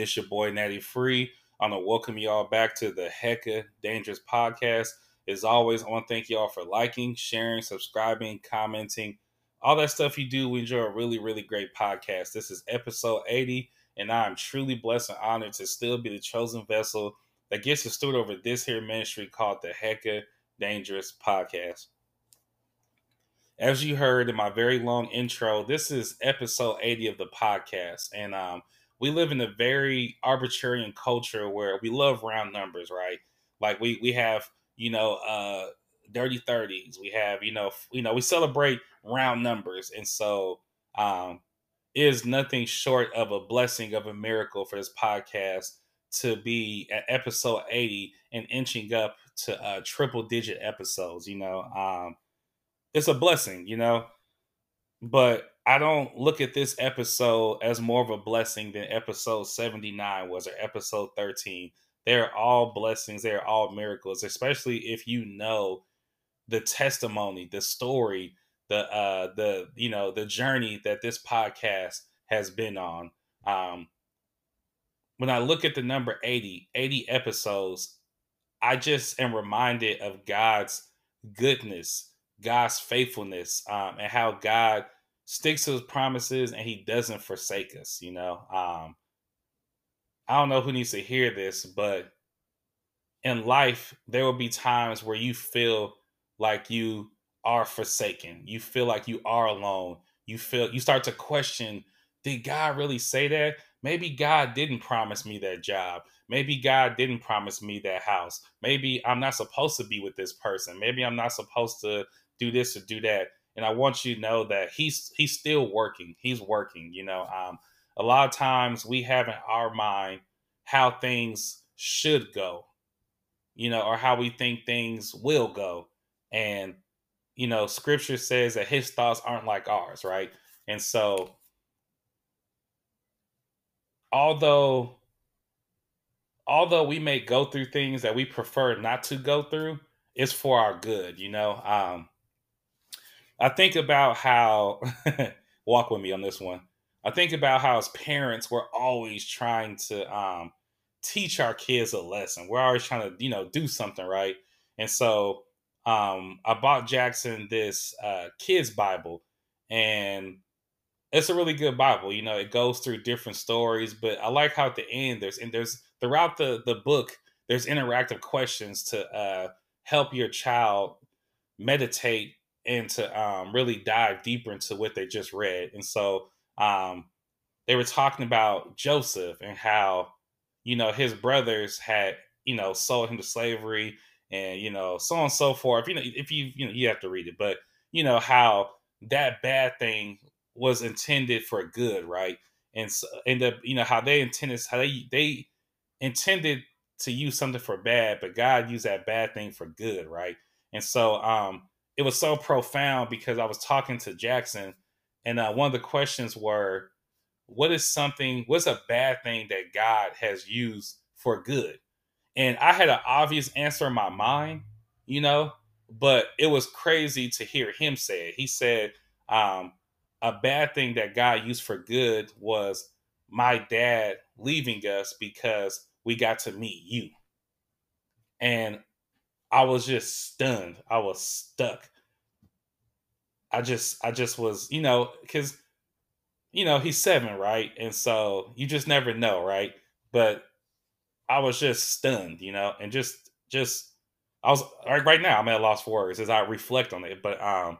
This your boy Natty Free. I want to welcome y'all back to the Hecka Dangerous Podcast. As always, I want to thank y'all for liking, sharing, subscribing, commenting, all that stuff you do. We enjoy a really, really great podcast. This is episode 80, and I am truly blessed and honored to still be the chosen vessel that gets to steward over this here ministry called the Hecka Dangerous Podcast. As you heard in my very long intro, this is episode 80 of the podcast. And um, we live in a very arbitrary culture where we love round numbers, right? Like we we have, you know, uh dirty 30s. We have, you know, you know, we celebrate round numbers. And so um is nothing short of a blessing of a miracle for this podcast to be at episode 80 and inching up to uh triple digit episodes, you know. Um it's a blessing, you know. But I don't look at this episode as more of a blessing than episode 79 was or episode 13. They're all blessings, they're all miracles, especially if you know the testimony, the story, the uh the you know, the journey that this podcast has been on. Um when I look at the number 80, 80 episodes, I just am reminded of God's goodness God's faithfulness um, and how God sticks to his promises and he doesn't forsake us, you know. Um, I don't know who needs to hear this, but in life, there will be times where you feel like you are forsaken. You feel like you are alone. You feel you start to question, did God really say that? Maybe God didn't promise me that job. Maybe God didn't promise me that house. Maybe I'm not supposed to be with this person. Maybe I'm not supposed to do this or do that. And I want you to know that he's he's still working. He's working. You know, um, a lot of times we have in our mind how things should go, you know, or how we think things will go. And you know, Scripture says that His thoughts aren't like ours, right? And so, although although we may go through things that we prefer not to go through, it's for our good, you know. Um, I think about how walk with me on this one. I think about how as parents we're always trying to um, teach our kids a lesson. We're always trying to you know do something right. And so um, I bought Jackson this uh, kids Bible, and it's a really good Bible. You know, it goes through different stories, but I like how at the end there's and there's throughout the the book there's interactive questions to uh, help your child meditate and to um, really dive deeper into what they just read. And so um, they were talking about Joseph and how, you know, his brothers had, you know, sold him to slavery and, you know, so on and so forth. You know, if you, you know, you have to read it, but, you know, how that bad thing was intended for good, right? And so, and the, you know, how they intended, how they, they intended to use something for bad, but God used that bad thing for good, right? And so, um, it was so profound because I was talking to Jackson, and uh, one of the questions were, "What is something? What's a bad thing that God has used for good?" And I had an obvious answer in my mind, you know, but it was crazy to hear him say it. He said, um, "A bad thing that God used for good was my dad leaving us because we got to meet you." And I was just stunned. I was stuck. I just I just was, you know, cuz you know, he's 7, right? And so you just never know, right? But I was just stunned, you know, and just just I was right, right now I'm at a loss for words as I reflect on it, but um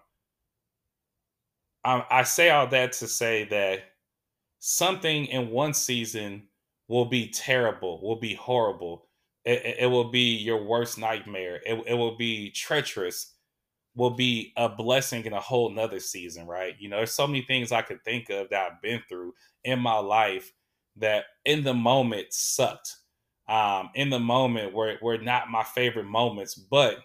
I, I say all that to say that something in one season will be terrible, will be horrible, it, it will be your worst nightmare. It, it will be treacherous, will be a blessing in a whole nother season, right? You know, there's so many things I could think of that I've been through in my life that in the moment sucked. Um, in the moment were, were not my favorite moments, but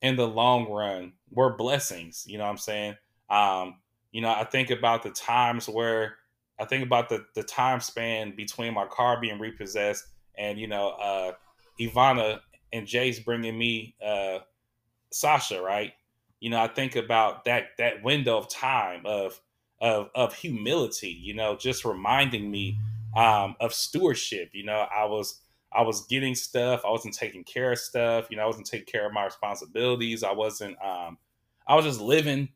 in the long run were blessings. You know what I'm saying? Um, you know, I think about the times where I think about the the time span between my car being repossessed and you know uh, Ivana and Jace bringing me uh, Sasha, right? You know, I think about that that window of time of of of humility. You know, just reminding me um, of stewardship. You know, I was I was getting stuff. I wasn't taking care of stuff. You know, I wasn't taking care of my responsibilities. I wasn't. Um, I was just living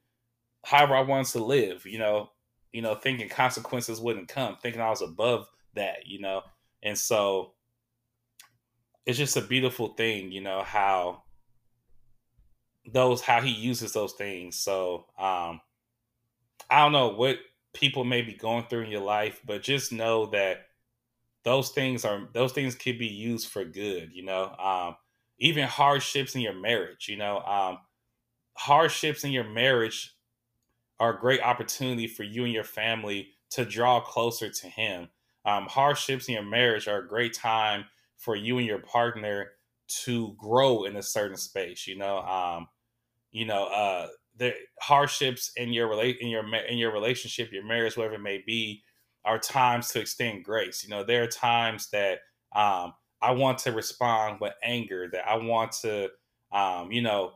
however I wanted to live. You know, you know, thinking consequences wouldn't come, thinking I was above that. You know, and so it's just a beautiful thing. You know how those how he uses those things. So um, I don't know what people may be going through in your life, but just know that those things are those things could be used for good you know? Um, even hardships in your marriage you know? Um, hardships in your marriage are a great opportunity for you and your family to draw closer to him. Um, hardships in your marriage are a great time for you and your partner to grow in a certain space you know? Um, you know uh, the hardships in your relate in your in your relationship your marriage whatever it may be are times to extend grace. You know, there are times that um, I want to respond with anger, that I want to, um, you know,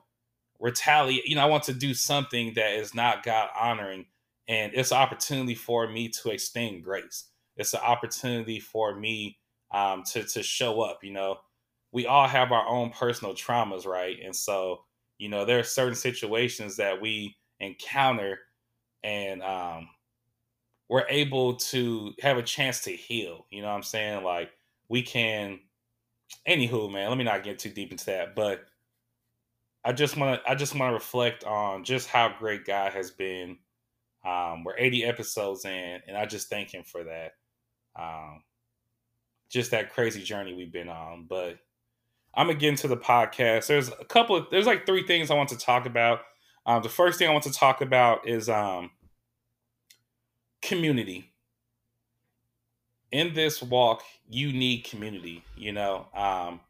retaliate. You know, I want to do something that is not God honoring. And it's an opportunity for me to extend grace. It's an opportunity for me um, to, to show up. You know, we all have our own personal traumas, right? And so, you know, there are certain situations that we encounter and um, we're able to have a chance to heal. You know what I'm saying? Like we can anywho, man, let me not get too deep into that, but I just want to I just want to reflect on just how great God has been. Um, we're 80 episodes in, and I just thank Him for that. Um, just that crazy journey we've been on. But I'm gonna get into the podcast. There's a couple of there's like three things I want to talk about. Um, the first thing I want to talk about is um, community. In this walk, you need community. You know, um,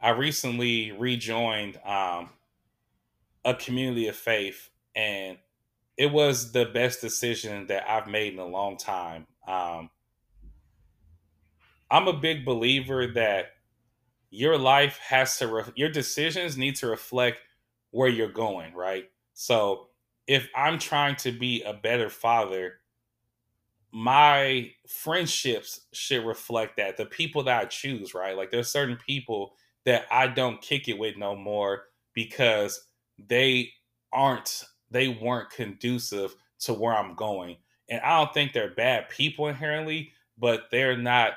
I recently rejoined um, a community of faith, and it was the best decision that I've made in a long time. Um, I'm a big believer that your life has to, re- your decisions need to reflect where you're going, right? So if I'm trying to be a better father, my friendships should reflect that. The people that I choose, right? Like there's certain people that I don't kick it with no more because they aren't they weren't conducive to where I'm going. And I don't think they're bad people inherently, but they're not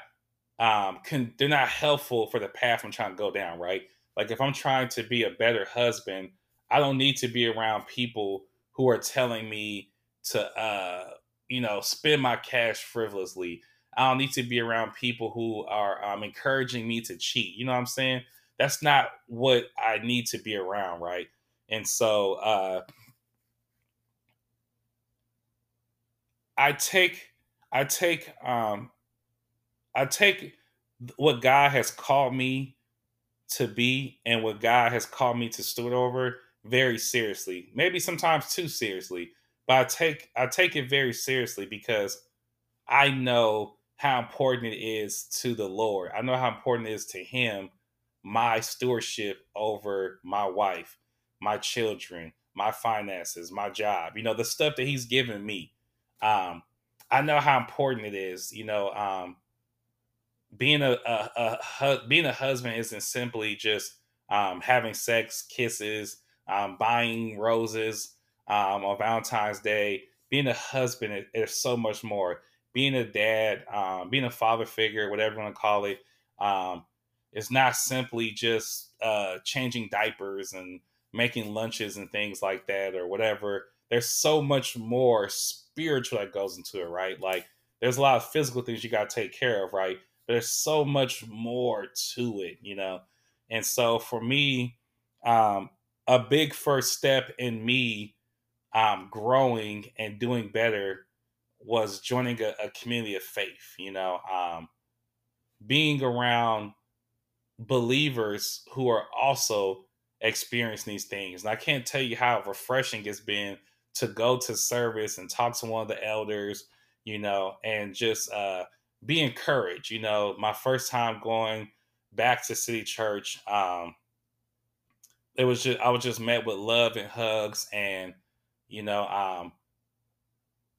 um con- they're not helpful for the path I'm trying to go down, right? Like if I'm trying to be a better husband, I don't need to be around people who are telling me to uh you know, spend my cash frivolously. I don't need to be around people who are um, encouraging me to cheat. You know what I'm saying? That's not what I need to be around, right? And so uh, I take, I take, um, I take what God has called me to be and what God has called me to steward over very seriously. Maybe sometimes too seriously but I take I take it very seriously because I know how important it is to the Lord. I know how important it is to Him my stewardship over my wife, my children, my finances, my job. You know the stuff that He's given me. Um, I know how important it is. You know, um, being a, a, a, being a husband isn't simply just um, having sex, kisses, um, buying roses, um, on Valentine's Day. Being a husband is, so much more. Being a dad, um, being a father figure, whatever you want to call it, um, is not simply just uh, changing diapers and making lunches and things like that or whatever. There's so much more spiritual that goes into it, right? Like there's a lot of physical things you got to take care of, right? There's so much more to it, you know? And so for me, um, a big first step in me um, growing and doing better was joining a, a community of faith. You know, um, being around believers who are also experiencing these things. And I can't tell you how refreshing it's been to go to service and talk to one of the elders, you know, and just uh, be encouraged. You know, my first time going back to City Church, um, it was just I was just met with love and hugs and you know, um,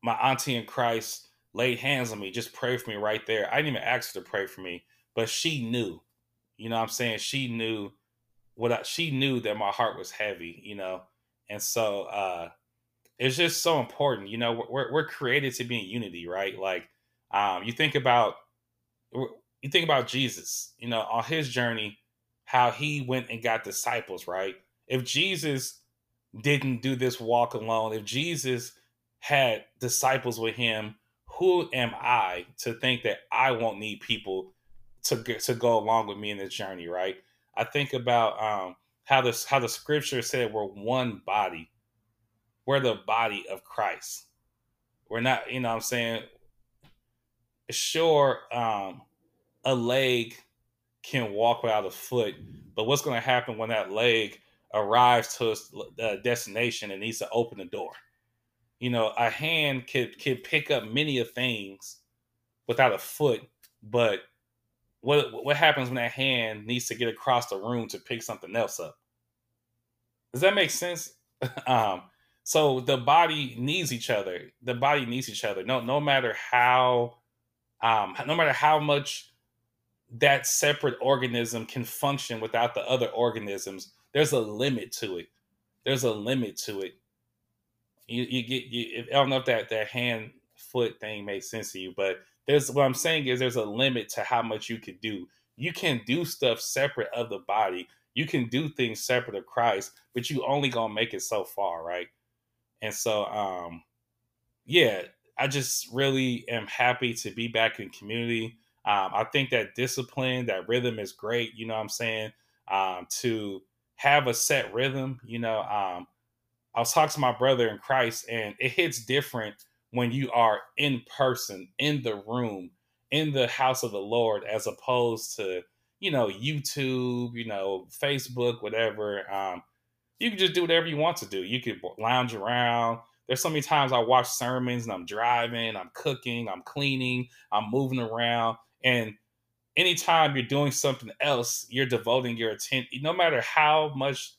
my auntie in Christ laid hands on me, just pray for me right there. I didn't even ask her to pray for me, but she knew. You know I'm saying? She knew what I, she knew that my heart was heavy, you know. And so uh it's just so important, you know, we're we're created to be in unity, right? Like um you think about you think about Jesus, you know, on his journey how he went and got disciples, right? If Jesus didn't do this walk alone, if Jesus had disciples with him, who am I to think that I won't need people to to go along with me in this journey, right? I think about um, how this how the scripture said we're one body. We're the body of Christ. We're not, you know I'm saying? Sure, um, a leg can walk without a foot, but what's going to happen when that leg arrives to its uh, destination and needs to open the door? You know, a hand could could pick up many of things without a foot, but what what happens when that hand needs to get across the room to pick something else up? Does that make sense? um, so the body needs each other. The body needs each other. No, no matter how, um, no matter how much that separate organism can function without the other organisms, there's a limit to it. There's a limit to it. You, you get. You, I don't know if that that hand foot thing makes sense to you, but there's what I'm saying is there's a limit to how much you can do. You can do stuff separate of the body. You can do things separate of Christ, but you only gonna make it so far, right? And so, um, yeah, I just really am happy to be back in community. Um, I think that discipline, that rhythm is great. You know what I'm saying? Um, to have a set rhythm, you know, um, I was talking to my brother in Christ, and it hits different when you are in person, in the room, in the house of the Lord, as opposed to, you know, YouTube, you know, Facebook, whatever. Um, you can just do whatever you want to do. You could lounge around. There's so many times I watch sermons and I'm driving, I'm cooking, I'm cleaning, I'm moving around. And anytime you're doing something else, you're devoting your attention, no matter how much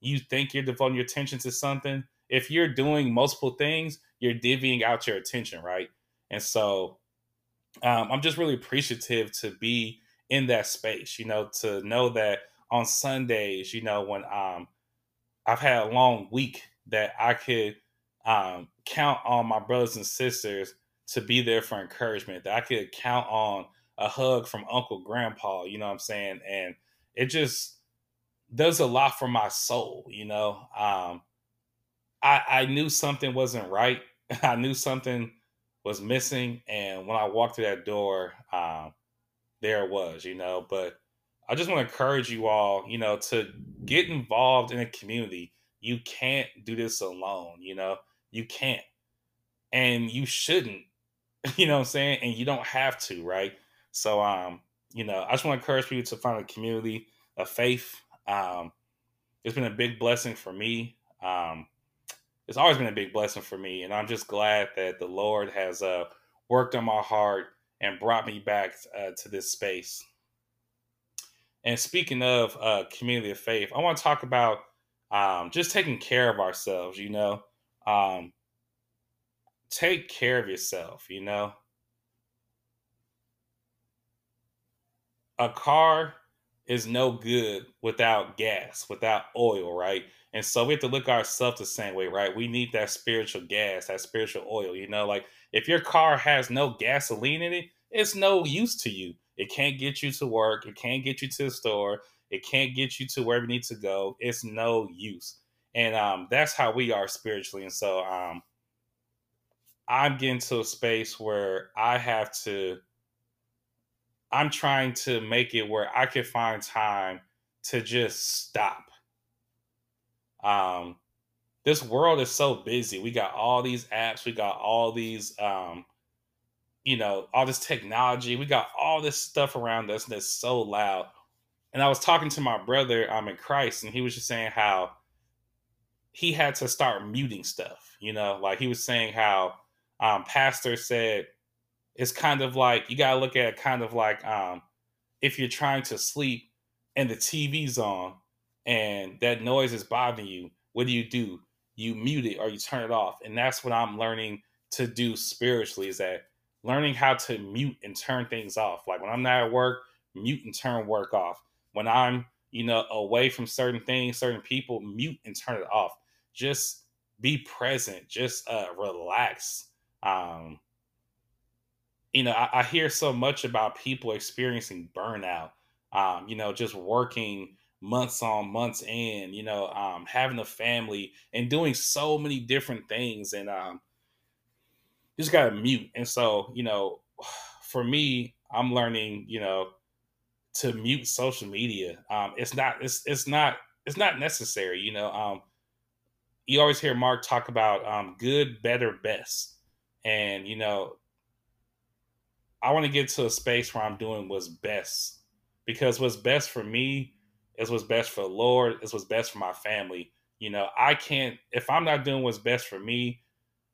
you think you're devoting your attention to something, if you're doing multiple things, you're divvying out your attention, right? And so um, I'm just really appreciative to be in that space, you know, to know that on Sundays, you know, when um, I've had a long week, that I could um, count on my brothers and sisters to be there for encouragement, that I could count on a hug from Uncle Grandpa, you know what I'm saying? And it just does a lot for my soul, you know. Um, I, I knew something wasn't right I knew something was missing, and when I walked through that door, um, there it was, you know. But I just want to encourage you all, you know, to get involved in a community. You can't do this alone, you know. You can't, and you shouldn't, you know what I'm saying. And you don't have to, right? So, um, you know, I just want to encourage people to find a community of faith. Um, it's been a big blessing for me. Um, it's always been a big blessing for me, and I'm just glad that the Lord has uh, worked on my heart and brought me back uh, to this space. And speaking of uh, community of faith, I want to talk about um, just taking care of ourselves. You know, um, take care of yourself. You know, a car is no good without gas, without oil, right? And so we have to look ourselves the same way, right? We need that spiritual gas, that spiritual oil. You know, like if your car has no gasoline in it, it's no use to you. It can't get you to work. It can't get you to the store. It can't get you to wherever you need to go. It's no use. And um, that's how we are spiritually. And so um, I'm getting to a space where I have to, I'm trying to make it where I can find time to just stop um, this world is so busy. We got all these apps, we got all these, um, you know, all this technology. We got all this stuff around us that's so loud. And I was talking to my brother um, in Christ, and he was just saying how he had to start muting stuff. You know, like he was saying how um, pastor said it's kind of like you got to look at kind of like um, if you're trying to sleep and the TV's on and that noise is bothering you, what do you do? You mute it or you turn it off. And that's what I'm learning to do spiritually is that learning how to mute and turn things off. Like when I'm not at work, mute and turn work off. When I'm, you know, away from certain things, certain people, mute and turn it off. Just be present, just uh, relax. Um, you know, I, I, hear so much about people experiencing burnout, um, you know, just working months on months in, you know, um, having a family and doing so many different things. And um, just got to mute. And so, you know, for me, I'm learning, you know, to mute social media. Um, it's not, it's, it's not, it's not necessary, you know. Um, you always hear Mark talk about um, good, better, best. And, you know, I want to get to a space where I'm doing what's best because what's best for me is what's best for the Lord, is what's best for my family. You know, I can't, if I'm not doing what's best for me,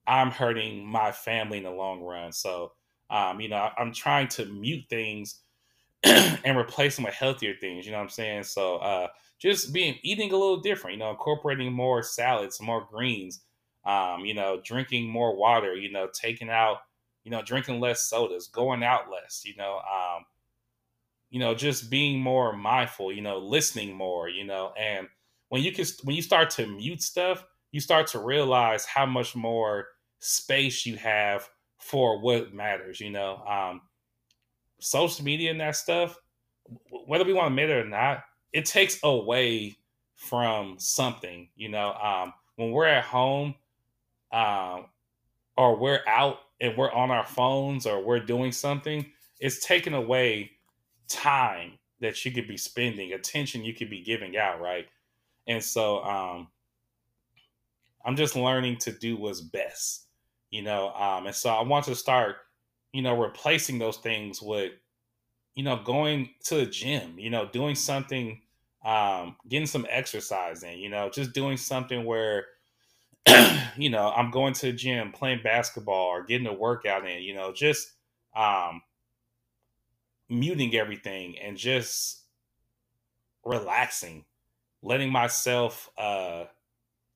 I'm hurting my family in the long run. So, um, you know, I'm trying to mute things and replace them with healthier things. You know what I'm saying? So, uh, just being eating a little different. You know, incorporating more salads, more greens. Um, you know, drinking more water. You know, taking out. You know, drinking less sodas, going out less. You know, um, you know, just being more mindful. You know, listening more. You know, and when you can when you start to mute stuff, you start to realize how much more space you have for what matters, you know. Um, social media and that stuff, whether we want to admit it or not, it takes away from something, you know. Um, when we're at home, um, or we're out and we're on our phones or we're doing something, it's taking away time that you could be spending, attention you could be giving out, right? And so um, I'm just learning to do what's best you know um and so i want to start you know replacing those things with you know going to the gym you know doing something um getting some exercise in you know just doing something where you know i'm going to the gym playing basketball or getting a workout in you know just um muting everything and just relaxing letting myself uh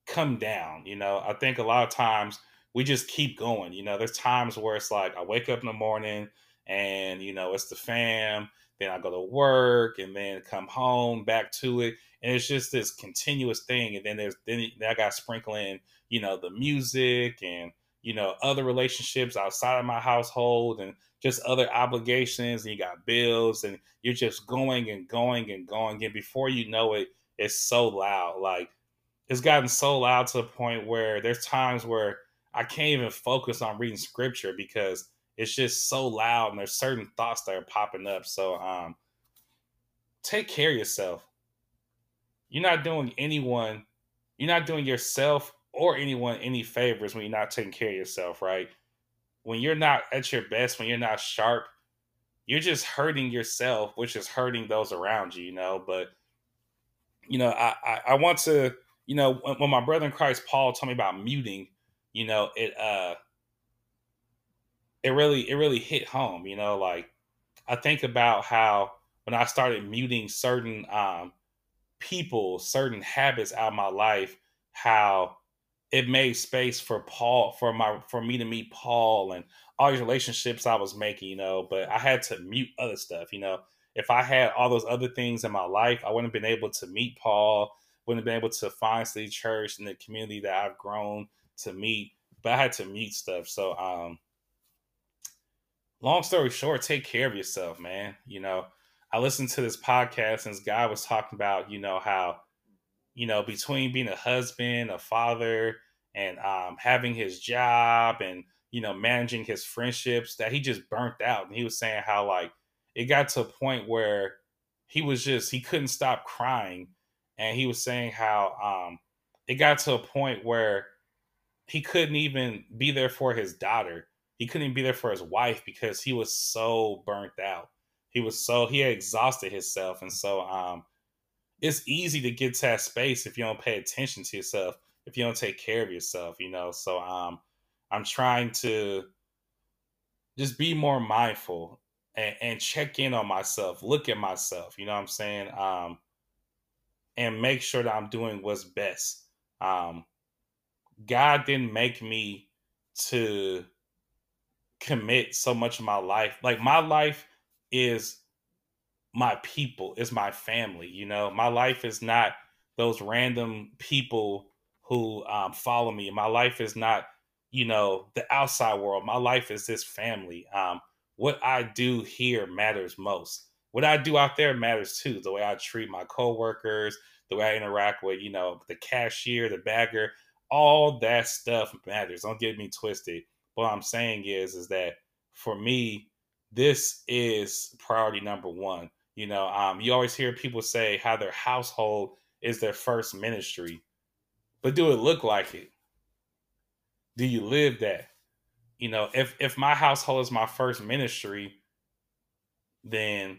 come down you know i think a lot of times we just keep going. You know, there's times where it's like I wake up in the morning and you know it's the fam, then I go to work and then come home back to it, and it's just this continuous thing. And then there's then I got sprinkling, you know, the music and you know other relationships outside of my household and just other obligations. And you got bills, and you're just going and going and going. And before you know it, it's so loud. Like it's gotten so loud to the point where there's times where I can't even focus on reading scripture because it's just so loud and there's certain thoughts that are popping up. So um take care of yourself. You're not doing anyone, you're not doing yourself or anyone any favors when you're not taking care of yourself, right? When you're not at your best, when you're not sharp, you're just hurting yourself, which is hurting those around you, you know. But you know, I I, I want to, you know, when, when my brother in Christ Paul told me about muting, you know, it uh it really it really hit home, you know, like I think about how when I started muting certain um people, certain habits out of my life, how it made space for Paul for my for me to meet Paul and all these relationships I was making, you know, but I had to mute other stuff, you know. If I had all those other things in my life, I wouldn't have been able to meet Paul, wouldn't have been able to find City Church and the community that I've grown to meet, but I had to mute stuff. So, um, long story short, take care of yourself, man. You know, I listened to this podcast and this guy was talking about, you know, how, you know, between being a husband, a father, and um, having his job and, you know, managing his friendships, that he just burnt out. And he was saying how, like, it got to a point where he was just, he couldn't stop crying. And he was saying how um, it got to a point where he couldn't even be there for his daughter. He couldn't be there for his wife because he was so burnt out. He was so he had exhausted himself, and so um, it's easy to get to that space if you don't pay attention to yourself, if you don't take care of yourself, you know. So um, I'm trying to just be more mindful and, and check in on myself, look at myself, you know what I'm saying? Um, and make sure that I'm doing what's best. Um, God didn't make me to commit so much of my life. Like my life is my people, is my family. You know, my life is not those random people who um, follow me. My life is not, you know, the outside world. My life is this family. Um, what I do here matters most. What I do out there matters too. The way I treat my coworkers, the way I interact with, you know, the cashier, the bagger, all that stuff matters. Don't get me twisted. What I'm saying is, is that for me, this is priority number one. You know, um, you always hear people say how their household is their first ministry, but do it look like it? Do you live that? You know, if if my household is my first ministry, then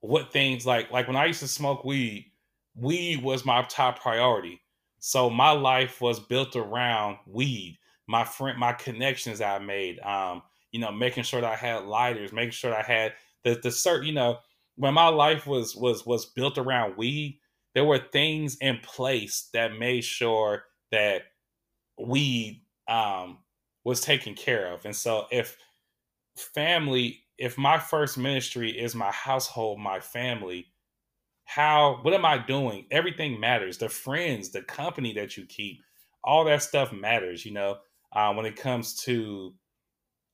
what things like like when I used to smoke weed, weed was my top priority. So my life was built around weed, my friend, my connections I made. Um, you know, making sure that I had lighters, making sure that I had the the certain, you know, when my life was was was built around weed, there were things in place that made sure that weed um was taken care of. And so if family, if my first ministry is my household, my family, how what am i doing everything matters the friends the company that you keep all that stuff matters you know uh, when it comes to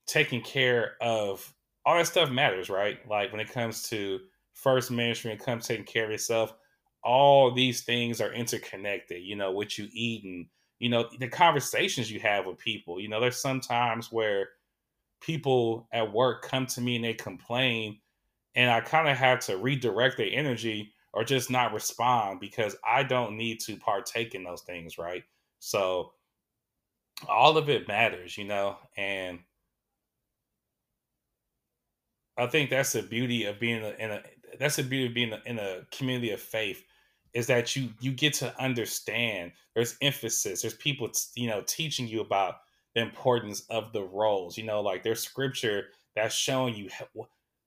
taking care of all that stuff matters right like when it comes to first ministry and comes taking care of yourself all these things are interconnected you know what you eat and you know the conversations you have with people you know there's sometimes where people at work come to me and they complain and i kind of have to redirect their energy or just not respond because I don't need to partake in those things, right? So all of it matters, you know, and I think that's the beauty of being in a that's the beauty of being in a community of faith is that you you get to understand there's emphasis there's people you know teaching you about the importance of the roles you know like there's scripture that's showing you how,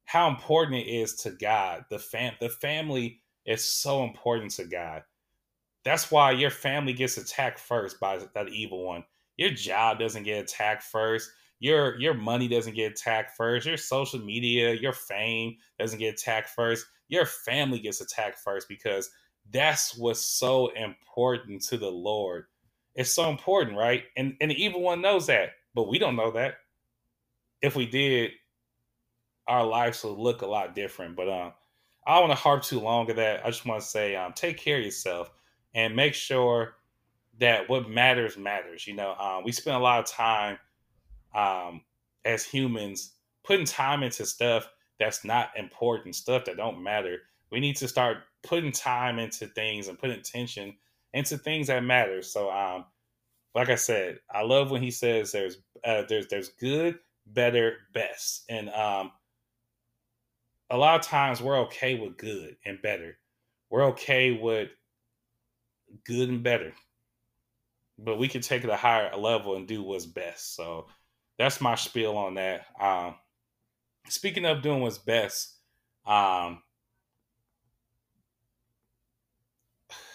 how important it is to God the fam the family is so important to God. That's why your family gets attacked first by that evil one. Your job doesn't get attacked first. Your your money doesn't get attacked first. Your social media, your fame doesn't get attacked first. Your family gets attacked first because that's what's so important to the Lord. It's so important, right? And and the evil one knows that, but we don't know that. If we did, our lives would look a lot different. But um, I don't want to harp too long of that. I just want to say, um, take care of yourself and make sure that what matters matters. You know, um, we spend a lot of time um, as humans putting time into stuff that's not important, stuff that don't matter. We need to start putting time into things and putting attention into things that matter. So, um, like I said, I love when he says there's uh, there's there's good, better, best, and um, a lot of times we're okay with good and better. We're okay with good and better. But we can take it a higher level and do what's best. So that's my spiel on that. Um, speaking of doing what's best, um,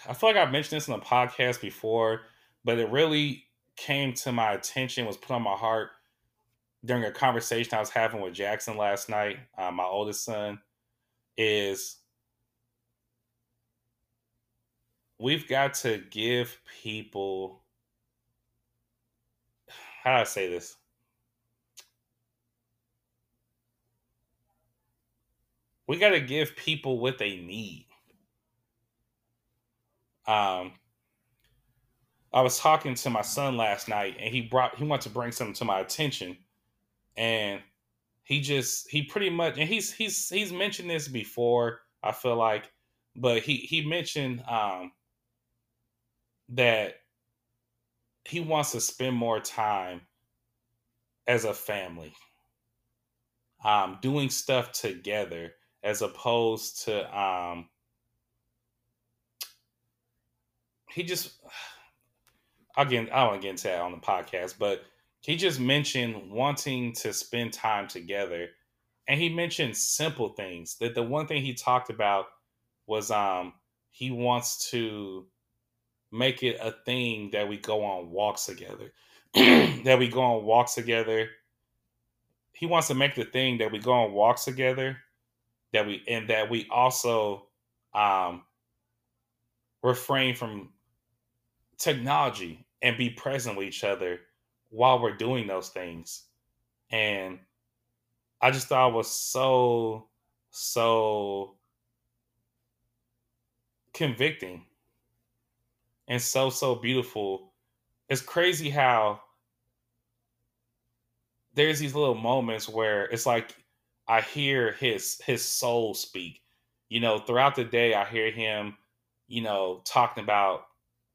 I feel like I've mentioned this in a podcast before, but it really came to my attention, was put on my heart during a conversation I was having with Jackson last night, uh, my oldest son, is we've got to give people how do I say this? We got to give people what they need. Um, I was talking to my son last night, and he brought he wanted to bring something to my attention and he just he pretty much and he's he's he's mentioned this before i feel like but he he mentioned um that he wants to spend more time as a family um doing stuff together as opposed to um he just again i don't want to get into that on the podcast but he just mentioned wanting to spend time together. And he mentioned simple things that the one thing he talked about was um he wants to make it a thing that we go on walks together that we go on walks together he wants to make the thing that we go on walks together, that we and that we also um refrain from technology and be present with each other while we're doing those things. And I just thought it was so, so convicting and so, so beautiful. It's crazy how there's these little moments where it's like I hear his his soul speak. You know, throughout the day I hear him, you know, talking about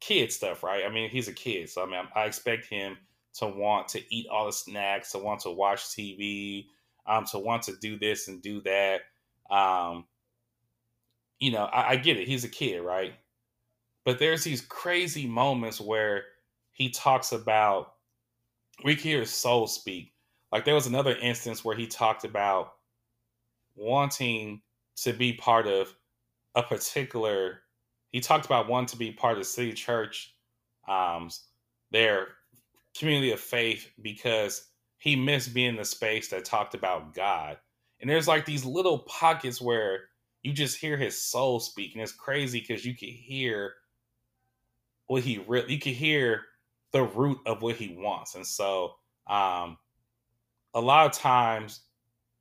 kid stuff, right? I mean, he's a kid, so I mean, I expect him to want to eat all the snacks, to want to watch TV, um, to want to do this and do that. Um, you know, I, I get it. He's a kid, right? But there's these crazy moments where he talks about we can hear his soul speak. Like there was another instance where he talked about wanting to be part of a particular he talked about wanting to be part of city church, um, their community of faith, because he missed being in the space that talked about God. And there's like these little pockets where you just hear his soul speak, and it's crazy because you can hear what he really, you can hear the root of what he wants, and so um, a lot of times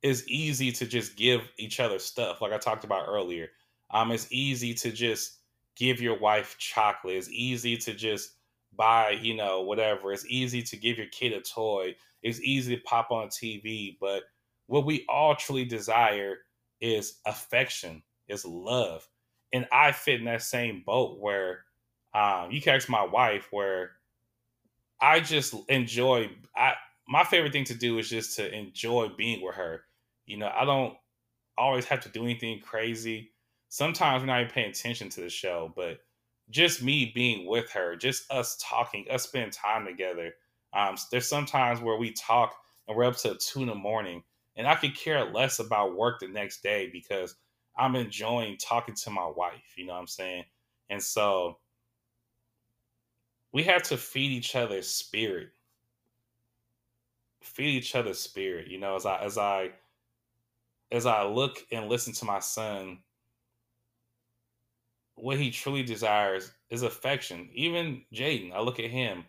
it's easy to just give each other stuff, like I talked about earlier. Um, it's easy to just give your wife chocolate. It's easy to just buy, you know, whatever. It's easy to give your kid a toy. It's easy to pop on TV. But what we all truly desire is affection, is love. And I fit in that same boat where um, you can ask my wife where I just enjoy I my favorite thing to do is just to enjoy being with her. You know, I don't always have to do anything crazy sometimes we're not even paying attention to the show, but just me being with her, just us talking, us spending time together. Um, there's sometimes where we talk and we're up to two in the morning, and I could care less about work the next day because I'm enjoying talking to my wife. You know what I'm saying? And so we have to feed each other's spirit. Feed each other's spirit. You know, as I as I as I look and listen to my son what he truly desires is affection. Even Jaden, I look at him,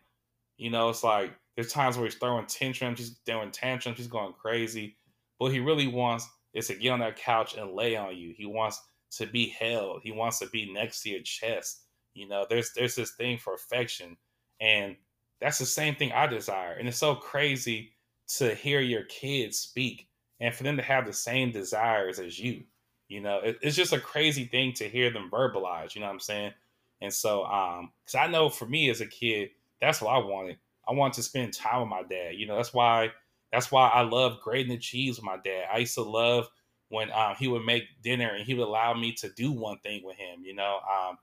you know, it's like there's times where he's throwing tantrums, he's throwing tantrums, he's going crazy. What he really wants is to get on that couch and lay on you. He wants to be held. He wants to be next to your chest. You know, there's there's this thing for affection. And that's the same thing I desire. And it's so crazy to hear your kids speak and for them to have the same desires as you. You know, it, it's just a crazy thing to hear them verbalize. You know what I'm saying? And so, um, because I know for me as a kid, that's what I wanted. I wanted to spend time with my dad. You know, that's why that's why I love grating the cheese with my dad. I used to love when um, he would make dinner and he would allow me to do one thing with him. You know, um,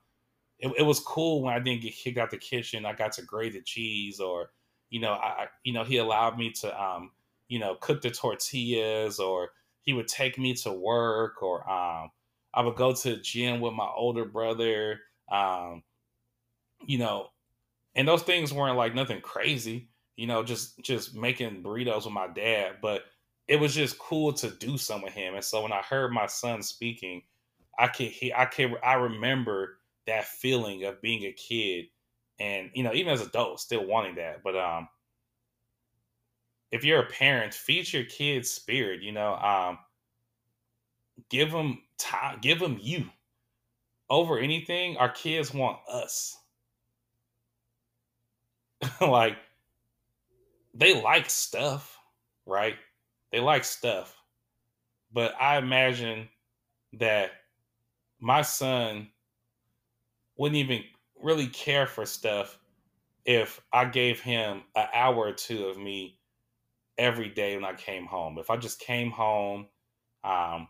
it, it, was cool when I didn't get kicked out the kitchen. I got to grate the cheese, or you know, I you know he allowed me to um, you know cook the tortillas, or he would take me to work or um, I would go to the gym with my older brother. Um, you know, and those things weren't like nothing crazy, you know, just just making burritos with my dad, but it was just cool to do some with him. And so when I heard my son speaking, I could he I could I remember that feeling of being a kid and you know, even as adults still wanting that. But um if you're a parent, feed your kids spirit. You know, um, give them time, give them you over anything. Our kids want us. like they like stuff, right? They like stuff, but I imagine that my son wouldn't even really care for stuff if I gave him an hour or two of me every day when I came home. If I just came home, um,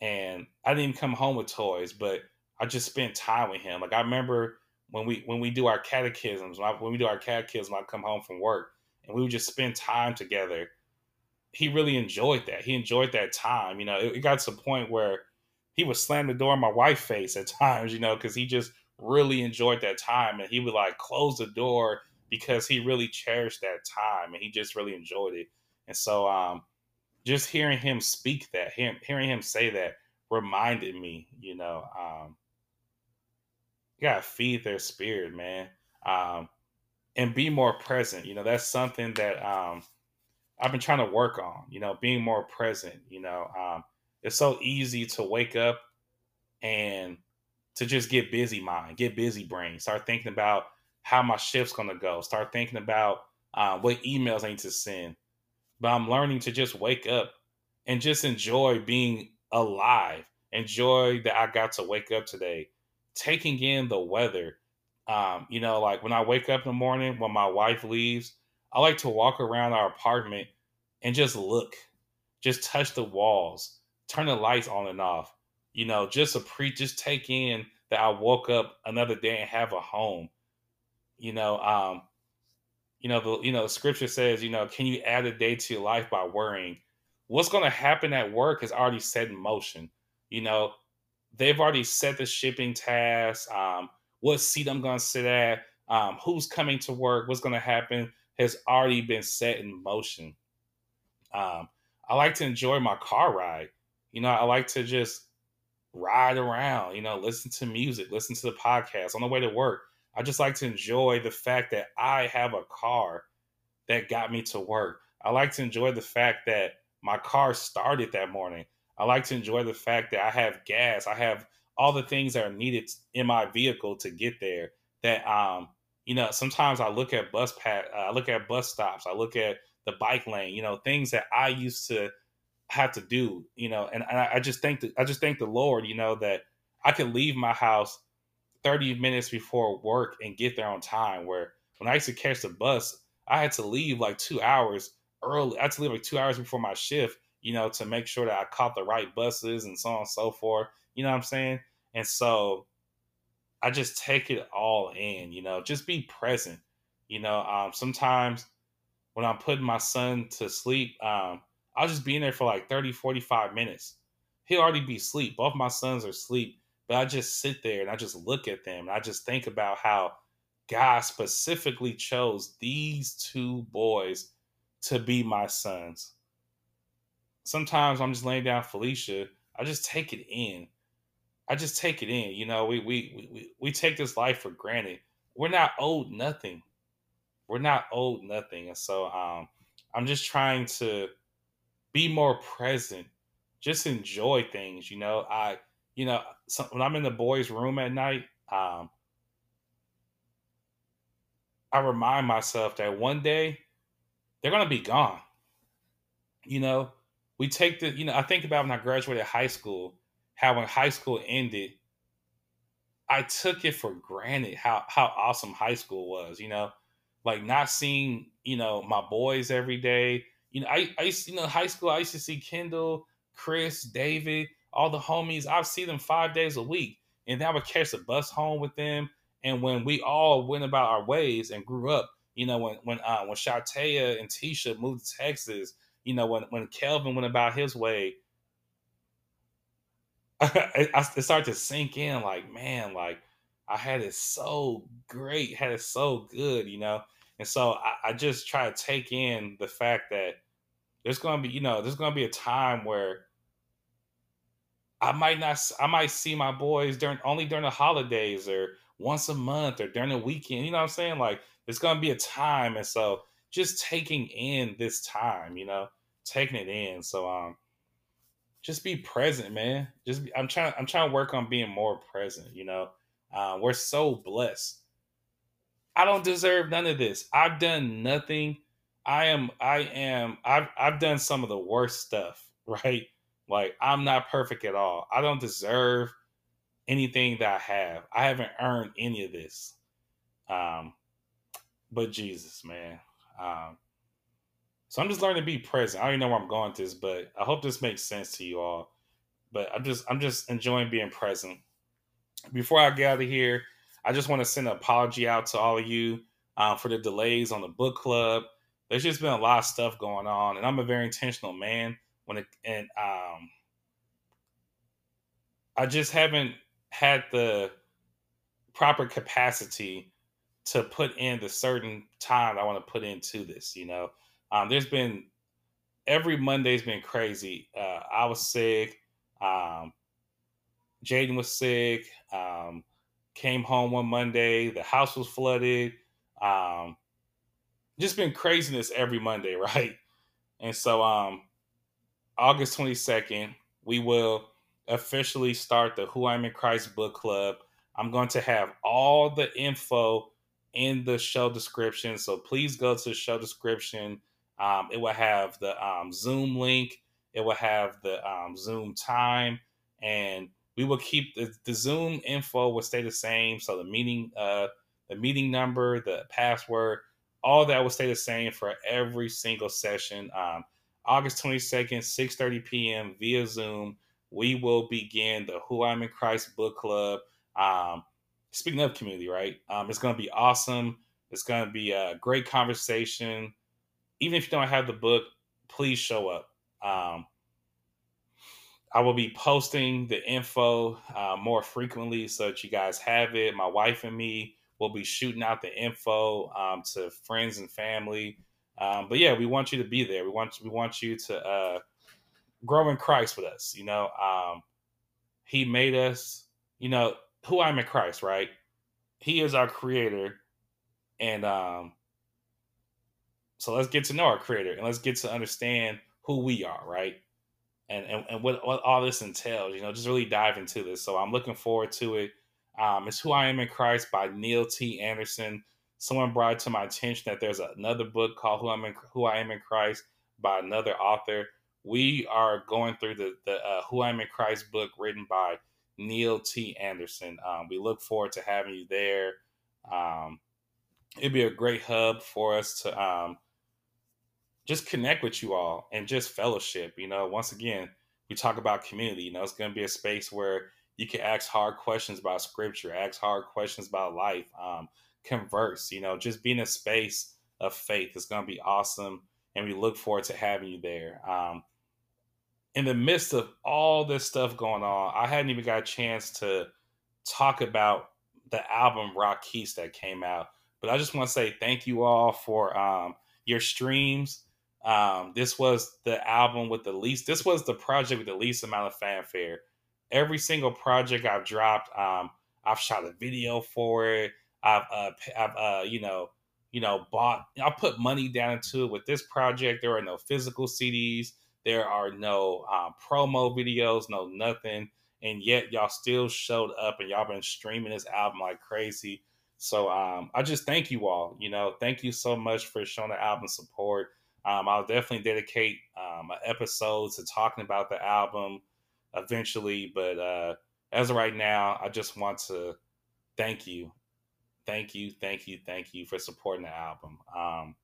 and I didn't even come home with toys, but I just spent time with him. Like I remember when we when we do our catechisms, when, I, when we do our catechism, I come home from work and we would just spend time together. He really enjoyed that. He enjoyed that time. You know, it, it got to the point where he would slam the door in my wife's face at times. You know, because he just really enjoyed that time, and he would like close the door because he really cherished that time and he just really enjoyed it. And so, um, just hearing him speak that, him hearing him say that, reminded me, you know, um, you gotta feed their spirit, man, um, and be more present. You know, that's something that um, I've been trying to work on. You know, being more present. You know, um, it's so easy to wake up and to just get busy mind, get busy brain, start thinking about how my shift's gonna go, start thinking about uh, what emails I need to send. But I'm learning to just wake up and just enjoy being alive. Enjoy that I got to wake up today, taking in the weather. Um, you know, like when I wake up in the morning, when my wife leaves, I like to walk around our apartment and just look, just touch the walls, turn the lights on and off. You know, just a pre, just take in that I woke up another day and have a home. You know, um, you know the you know the scripture says, you know, can you add a day to your life by worrying? What's going to happen at work is already set in motion. You know, they've already set the shipping tasks, um, what seat I'm going to sit at, um, who's coming to work, what's going to happen has already been set in motion. Um, I like to enjoy my car ride. You know, I like to just ride around, you know, listen to music, listen to the podcast on the way to work. I just like to enjoy the fact that I have a car that got me to work. I like to enjoy the fact that my car started that morning. I like to enjoy the fact that I have gas. I have all the things that are needed in my vehicle to get there. That um, you know, sometimes I look at bus pat, I look at bus stops, I look at the bike lane. You know, things that I used to have to do. You know, and, and I, just think that I just thank the Lord. You know that I can leave my house 30 minutes before work and get there on time. Where when I used to catch the bus, I had to leave like two hours early. I had to leave like two hours before my shift, you know, to make sure that I caught the right buses and so on and so forth. You know what I'm saying? And so I just take it all in, you know, just be present. You know, um, sometimes when I'm putting my son to sleep, um, I'll just be in there for like 30, 45 minutes. He'll already be asleep. Both my sons are asleep. But I just sit there and I just look at them and I just think about how God specifically chose these two boys to be my sons. Sometimes I'm just laying down Felicia. I just take it in. I just take it in. You know, we we we we take this life for granted. We're not owed nothing. We're not owed nothing. And so um I'm just trying to be more present. Just enjoy things, you know. I you know, so when I'm in the boys' room at night, um, I remind myself that one day they're gonna be gone. You know, we take the, you know, I think about when I graduated high school, how when high school ended, I took it for granted how how awesome high school was. You know, like not seeing you know my boys every day. You know, I I used you know in high school I used to see Kendall, Chris, David all the homies, I've seen them five days a week. And then I would catch the bus home with them. And when we all went about our ways and grew up, you know, when when uh, when Shatea and Tisha moved to Texas, you know, when when Kelvin went about his way, I, I, it started to sink in. Like, man, like I had it so great, had it so good, you know. And so I, I just try to take in the fact that there's to be, you know, there's to be a time where I might not I might see my boys during only during the holidays or once a month or during the weekend. You know what I'm saying? Like there's gonna be a time, and so just taking in this time, you know, taking it in. So um, just be present, man. Just be, I'm trying I'm trying to work on being more present. You know, uh, we're so blessed. I don't deserve none of this. I've done nothing. I am I am I've I've done some of the worst stuff, right? Like I'm not perfect at all. I don't deserve anything that I have. I haven't earned any of this. Um, but Jesus, man. Um, so I'm just learning to be present. I don't even know where I'm going with this, but I hope this makes sense to you all. But I'm just I'm just enjoying being present. Before I get out of here, I just want to send an apology out to all of you um, for the delays on the book club. There's just been a lot of stuff going on, and I'm a very intentional man when it and um I just haven't had the proper capacity to put in the certain time I want to put into this, you know. Um, there's been every Monday's been crazy. Uh, I was sick. Um, Jaden was sick. Um, came home one Monday. The house was flooded. Um, just been craziness every Monday, right? And so, um, August 22nd, we will officially start the Who I'm in Christ book club. I'm going to have all the info in the show description. So please go to the show description. Um, it will have the um, Zoom link, it will have the um, Zoom time, and we will keep the, the Zoom info will stay the same. So the meeting, uh, the meeting number, the password, all that will stay the same for every single session. Um, August 22nd, 6:30 p.m. via Zoom, we will begin the Who I'm in Christ book club. Um, speaking of community, right? Um, it's going to be awesome. It's going to be a great conversation. Even if you don't have the book, please show up. Um, I will be posting the info uh, more frequently so that you guys have it. My wife and me will be shooting out the info um, to friends and family. Um, but yeah, we want you to be there. We want we want you to uh, grow in Christ with us. You know, um, He made us. You know who I'm in Christ, right? He is our Creator, and um, so let's get to know our Creator and let's get to understand who we are, right? and, and, and what, what all this entails, you know, just really dive into this. So I'm looking forward to it. Um, it's Who I Am in Christ by Neil T. Anderson. Someone brought to my attention that there's another book called Who, I'm in, Who I Am in Christ by another author. We are going through the, the uh, Who I Am in Christ book written by Neil T. Anderson. Um, we look forward to having you there. Um, it'd be a great hub for us to um, just connect with you all and just fellowship. You know, once again, we talk about community. You know, it's going to be a space where you can ask hard questions about scripture, ask hard questions about life, um, converse. You know, just being a space of faith is going to be awesome, and we look forward to having you there. Um, in the midst of all this stuff going on, I hadn't even got a chance to talk about the album Rocquice that came out. But I just want to say thank you all for um, your streams um, this was the album with the least. This was the project with the least amount of fanfare. Every single project I've dropped, um, I've shot a video for it. I've, uh, I've, uh, you know, you know, bought. I put money down into it. With this project, there are no physical CDs. There are no um, promo videos, no nothing. And yet, y'all still showed up, and y'all been streaming this album like crazy. So, um, I just thank you all. You know, thank you so much for showing the album support. Um, I'll definitely dedicate um, an episode to talking about the album eventually. But uh, as of right now, I just want to thank you, thank you, thank you, thank you for supporting the album. Um,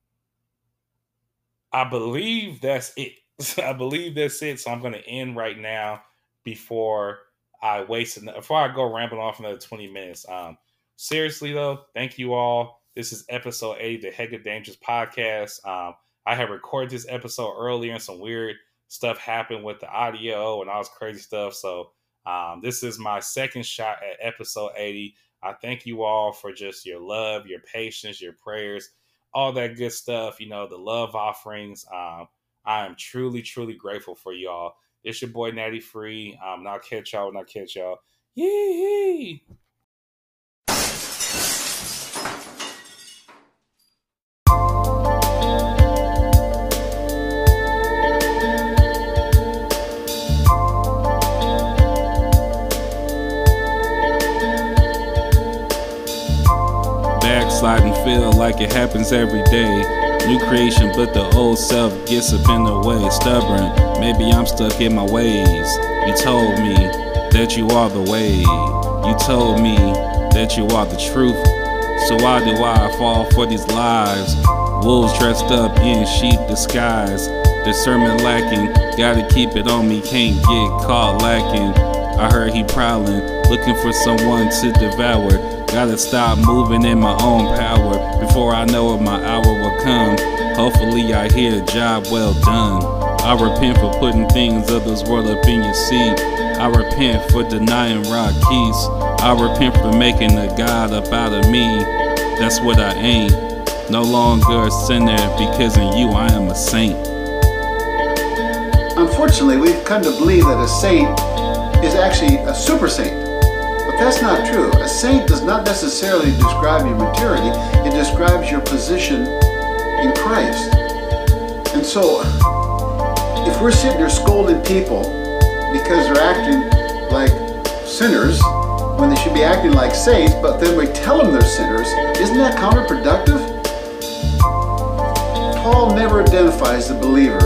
I believe that's it. I believe that's it. So I'm going to end right now before I waste before I go rambling off another 20 minutes. Um, seriously though, thank you all. This is episode 8 the Heck of Dangerous podcast. Um, I had recorded this episode earlier in some weird stuff happened with the audio and all this crazy stuff. So um, this is my second shot at episode 80. I thank you all for just your love, your patience, your prayers, all that good stuff. You know, the love offerings. Um, I am truly, truly grateful for y'all. It's your boy Natty Free. Um, I'll catch y'all, not catch y'all. Yee! Like it happens every day. New creation, but the old self gets up in the way. Stubborn, maybe I'm stuck in my ways. You told me that you are the way. You told me that you are the truth. So why do I fall for these lies? Wolves dressed up in sheep disguise. Discernment lacking, gotta keep it on me, can't get caught lacking. I heard he prowling, looking for someone to devour. Gotta stop moving in my own power before I know it, my hour will come. Hopefully, I hear job well done. I repent for putting things of this world up in your seat. I repent for denying Rocquice. I repent for making a God up out of me. That's what I ain't. No longer a sinner because in you I am a saint. unfortunately, we've come to believe that a saint is actually a super saint. That's not true. A saint does not necessarily describe your maturity, it describes your position in Christ. And so, if we're sitting there scolding people because they're acting like sinners when they should be acting like saints, but then we tell them they're sinners, isn't that counterproductive? Paul never identifies the believer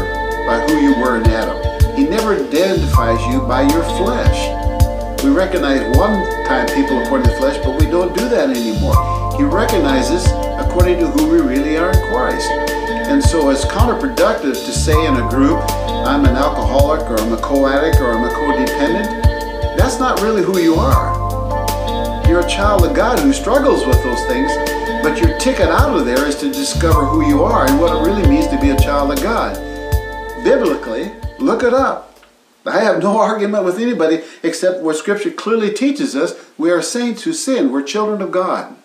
by who you were in Adam. He never identifies you by your flesh. We recognize one time people according to the flesh, but we don't do that anymore. He recognizes according to who we really are in Christ. And so it's counterproductive to say in a group, I'm an alcoholic or I'm a co-addict or I'm a codependent. That's not really who you are. You're a child of God who struggles with those things, but your ticket out of there is to discover who you are and what it really means to be a child of God. Biblically, look it up. I have no argument with anybody except what Scripture clearly teaches us. We are saints who sin. We're children of God.